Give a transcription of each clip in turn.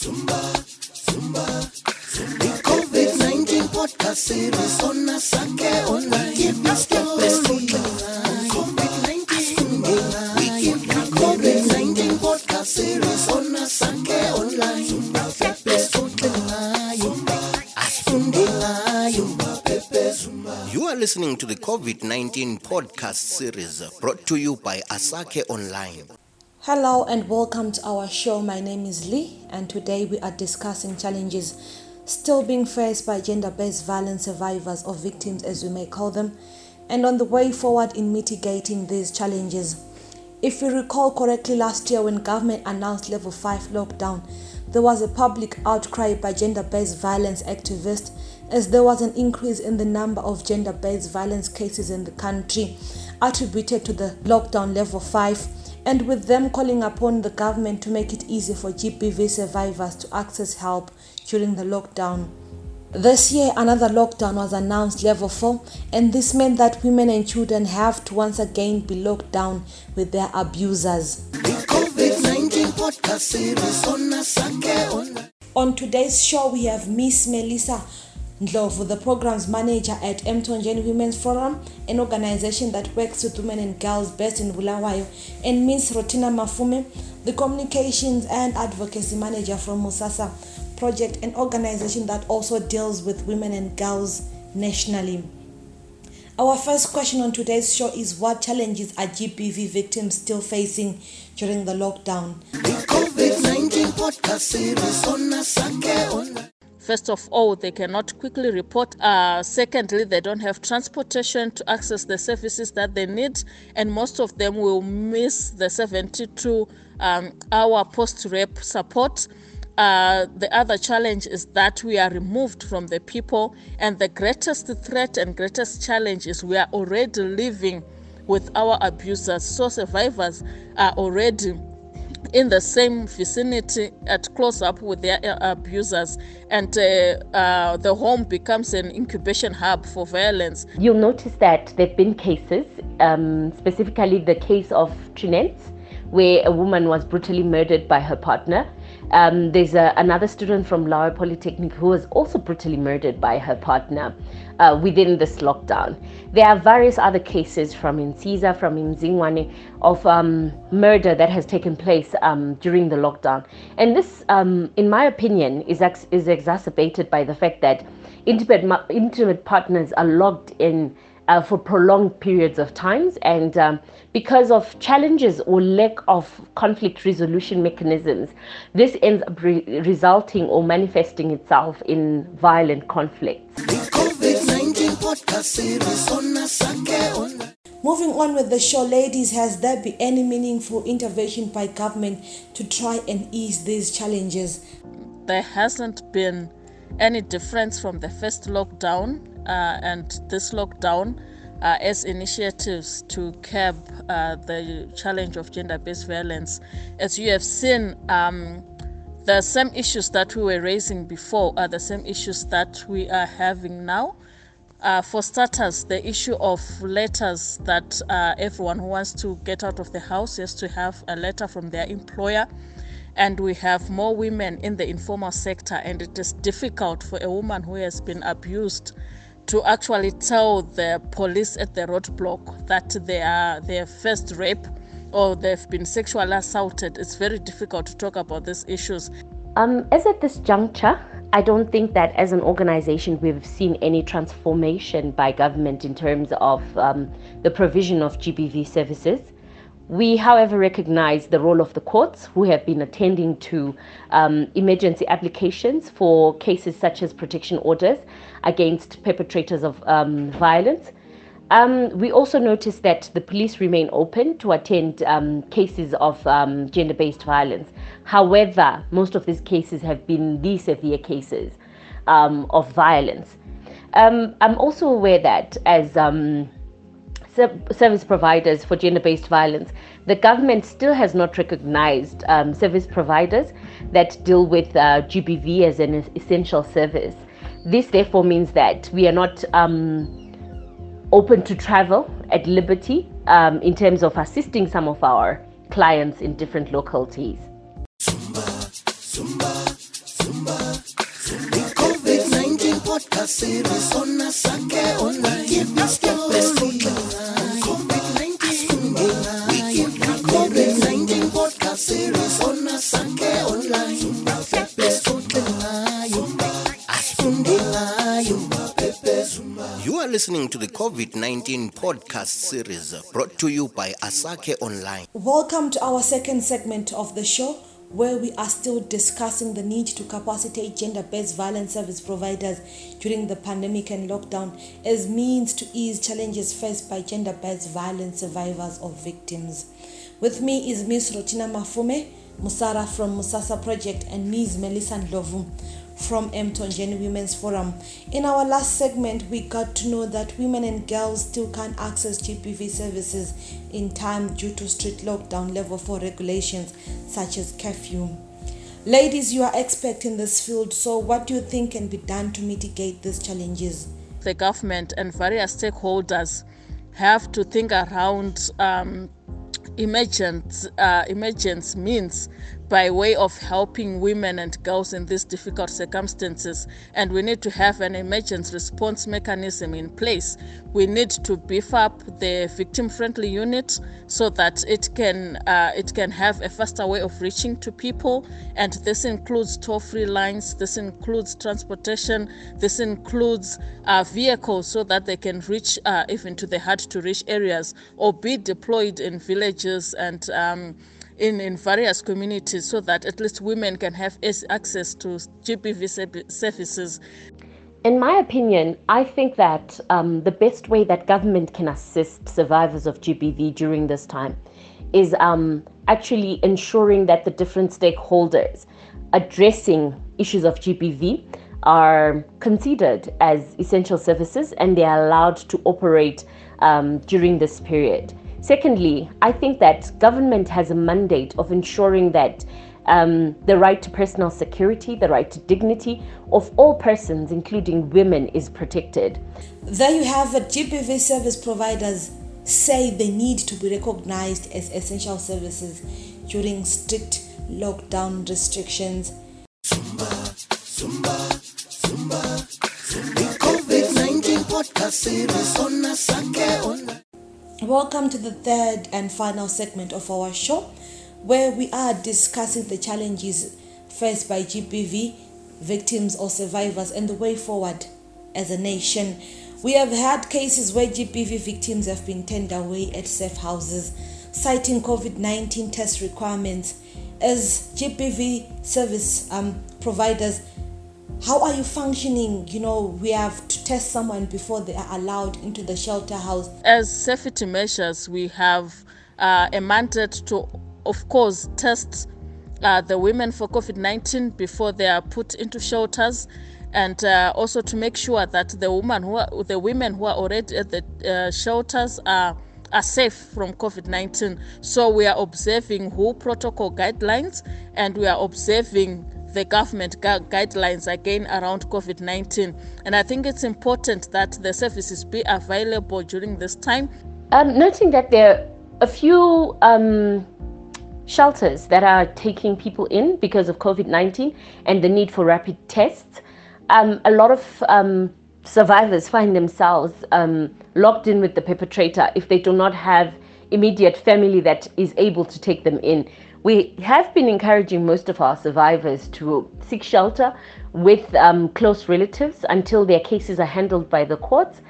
Zumba, Zumba, Zumba. COVID-19 podcast series on Asake Online. The best COVID-19. We give you COVID-19 podcast series on Online. Zumba, Pepe. You are listening to the COVID 19 podcast series brought to you by Asake Online. Hello and welcome to our show. My name is Lee, and today we are discussing challenges still being faced by gender based violence survivors or victims, as we may call them, and on the way forward in mitigating these challenges. If we recall correctly, last year when government announced level 5 lockdown, there was a public outcry by gender based violence activists as there was an increase in the number of gender based violence cases in the country attributed to the lockdown level 5 and with them calling upon the government to make it easy for GBV survivors to access help during the lockdown. This year, another lockdown was announced, level 4, and this meant that women and children have to once again be locked down with their abusers. On today's show, we have Miss Melissa Ndlovu, the programs manager at Mtonjeni Women's Forum, an organization that works with women and girls based in Bulawayo, and Miss Rotina Mafume, the communications and advocacy manager from Musasa Project, an organization that also deals with women and girls nationally. Our first question on today's show is what challenges are GBV victims still facing during the lockdown? COVID-19 First of all, they cannot quickly report. Uh, secondly, they don't have transportation to access the services that they need, and most of them will miss the 72 um, hour post rape support. Uh, the other challenge is that we are removed from the people, and the greatest threat and greatest challenge is we are already living with our abusers. So, survivors are already in the same vicinity at close up with their uh, abusers. And uh, uh, the home becomes an incubation hub for violence. You'll notice that there have been cases um, specifically the case of Trinette where a woman was brutally murdered by her partner um, there's a, another student from Lawa Polytechnic who was also brutally murdered by her partner uh, within this lockdown. There are various other cases from Insiza, from Mzingwane, of um, murder that has taken place um, during the lockdown. And this, um, in my opinion, is, ex- is exacerbated by the fact that intimate, intimate partners are locked in uh, for prolonged periods of times. And um, because of challenges or lack of conflict resolution mechanisms this ends up re- resulting or manifesting itself in violent conflicts. Moving on with the show, ladies, has there been any meaningful intervention by government to try and ease these challenges? There hasn't been any difference from the first lockdown and this lockdown uh, as initiatives to curb uh, the challenge of gender based violence. As you have seen, um, the same issues that we were raising before are the same issues that we are having now. Uh, for starters, the issue of letters that uh, everyone who wants to get out of the house has to have a letter from their employer. And we have more women in the informal sector, and it is difficult for a woman who has been abused to actually tell the police at the roadblock that they are their first rape or they've been sexually assaulted. It's very difficult to talk about these issues. Um, as at this juncture, I don't think that as an organization we've seen any transformation by government in terms of um, the provision of GBV services. We, however, recognize the role of the courts who have been attending to um, emergency applications for cases such as protection orders against perpetrators of um, violence. Um, we also noticed that the police remain open to attend um, cases of um, gender based violence. However, most of these cases have been the severe cases um, of violence. I'm also aware that as service providers for gender based violence, the government still has not recognized service providers that deal with uh, GBV as an essential service. This therefore means that we are not um, open to travel at liberty um, in terms of assisting some of our clients in different localities. Zumba, Zumba, The listening to the COVID 19 podcast series brought to you by Asake Online. Welcome to our second segment of the show, where we are still discussing the need to capacitate gender based violence service providers during the pandemic and lockdown as means to ease challenges faced by gender based violence survivors or victims. With me is Ms. Rotina Mafume, Musara from Musasa Project, and Ms. Melissa Ndlovu from Mtonjeni Women's Forum. In our last segment, we got to know that women and girls still can't access GBV services in time due to strict lockdown level 4 regulations such as curfew. Ladies, you are expert in this field, so what do you think can be done to mitigate these challenges? The government and various stakeholders have to think around um, emergent uh, emergence means by way of helping women and girls in these difficult circumstances and we need to have an emergency response mechanism in place. We need to beef up the victim friendly unit so that it can uh, it can have a faster way of reaching to people and this includes toll free lines this includes transportation this includes uh, vehicles so that they can reach uh, even to the hard to reach areas or be deployed in villages and um, in, in various communities so that at least women can have access to GBV services. In my opinion, I think that um, the best way that government can assist survivors of GBV during this time is um, actually ensuring that the different stakeholders addressing issues of GBV are considered as essential services and they are allowed to operate um, during this period. Secondly, I think that government has a mandate of ensuring that um, the right to personal security, the right to dignity of all persons, including women, is protected. There you have it. GBV service providers say they need to be recognized as essential services during strict lockdown restrictions. Zumba, Zumba, Zumba, Welcome to the third and final segment of our show, where we are discussing the challenges faced by GBV victims or survivors and the way forward as a nation. We have had cases where GBV victims have been turned away at safe houses, citing COVID 19 test requirements. As GBV service um, providers, how are you functioning you know we have to test someone before they are allowed into the shelter house as safety measures we have uh, a mandate to of course test uh, the women for covid-19 before they are put into shelters and uh, also to make sure that the woman who are, the women who are already at the uh, shelters are are safe from COVID 19. So, we are observing WHO protocol guidelines and we are observing the government gu- guidelines again around COVID 19. And I think it's important that the services be available during this time. Noting that there are a few um, shelters that are taking people in because of COVID 19 and the need for rapid tests. Um, a lot of um, survivors find themselves um, locked in with the perpetrator if they do not have immediate family that is able to take them in. We have been encouraging most of our survivors to seek shelter with um, close relatives until their cases are handled by the courts.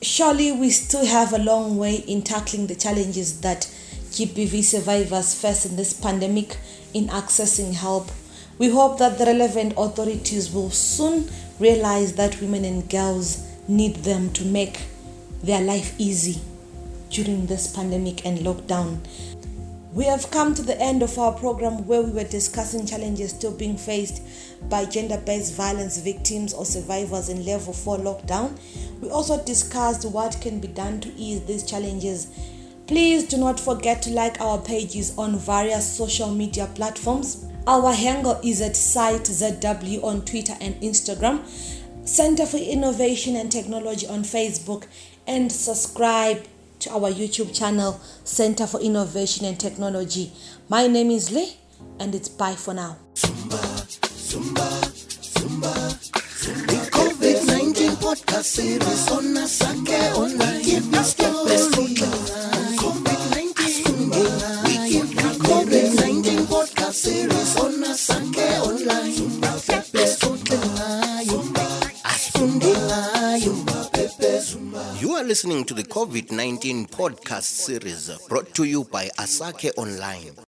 Surely, we still have a long way in tackling the challenges that GBV survivors face in this pandemic in accessing help. We hope that the relevant authorities will soon realize that women and girls need them to make their life easy during this pandemic and lockdown. We have come to the end of our program where we were discussing challenges still being faced by gender based violence victims or survivors in level 4 lockdown. We also discussed what can be done to ease these challenges. Please do not forget to like our pages on various social media platforms. Our handle is at CITE ZW on Twitter and Instagram, Center for Innovation and Technology on Facebook, and subscribe to our YouTube channel, Center for Innovation and Technology. My name is Lee, and it's bye for now. Zumba, Zumba, Zumba, listening to the COVID 19 podcast series brought to you by Asake Online.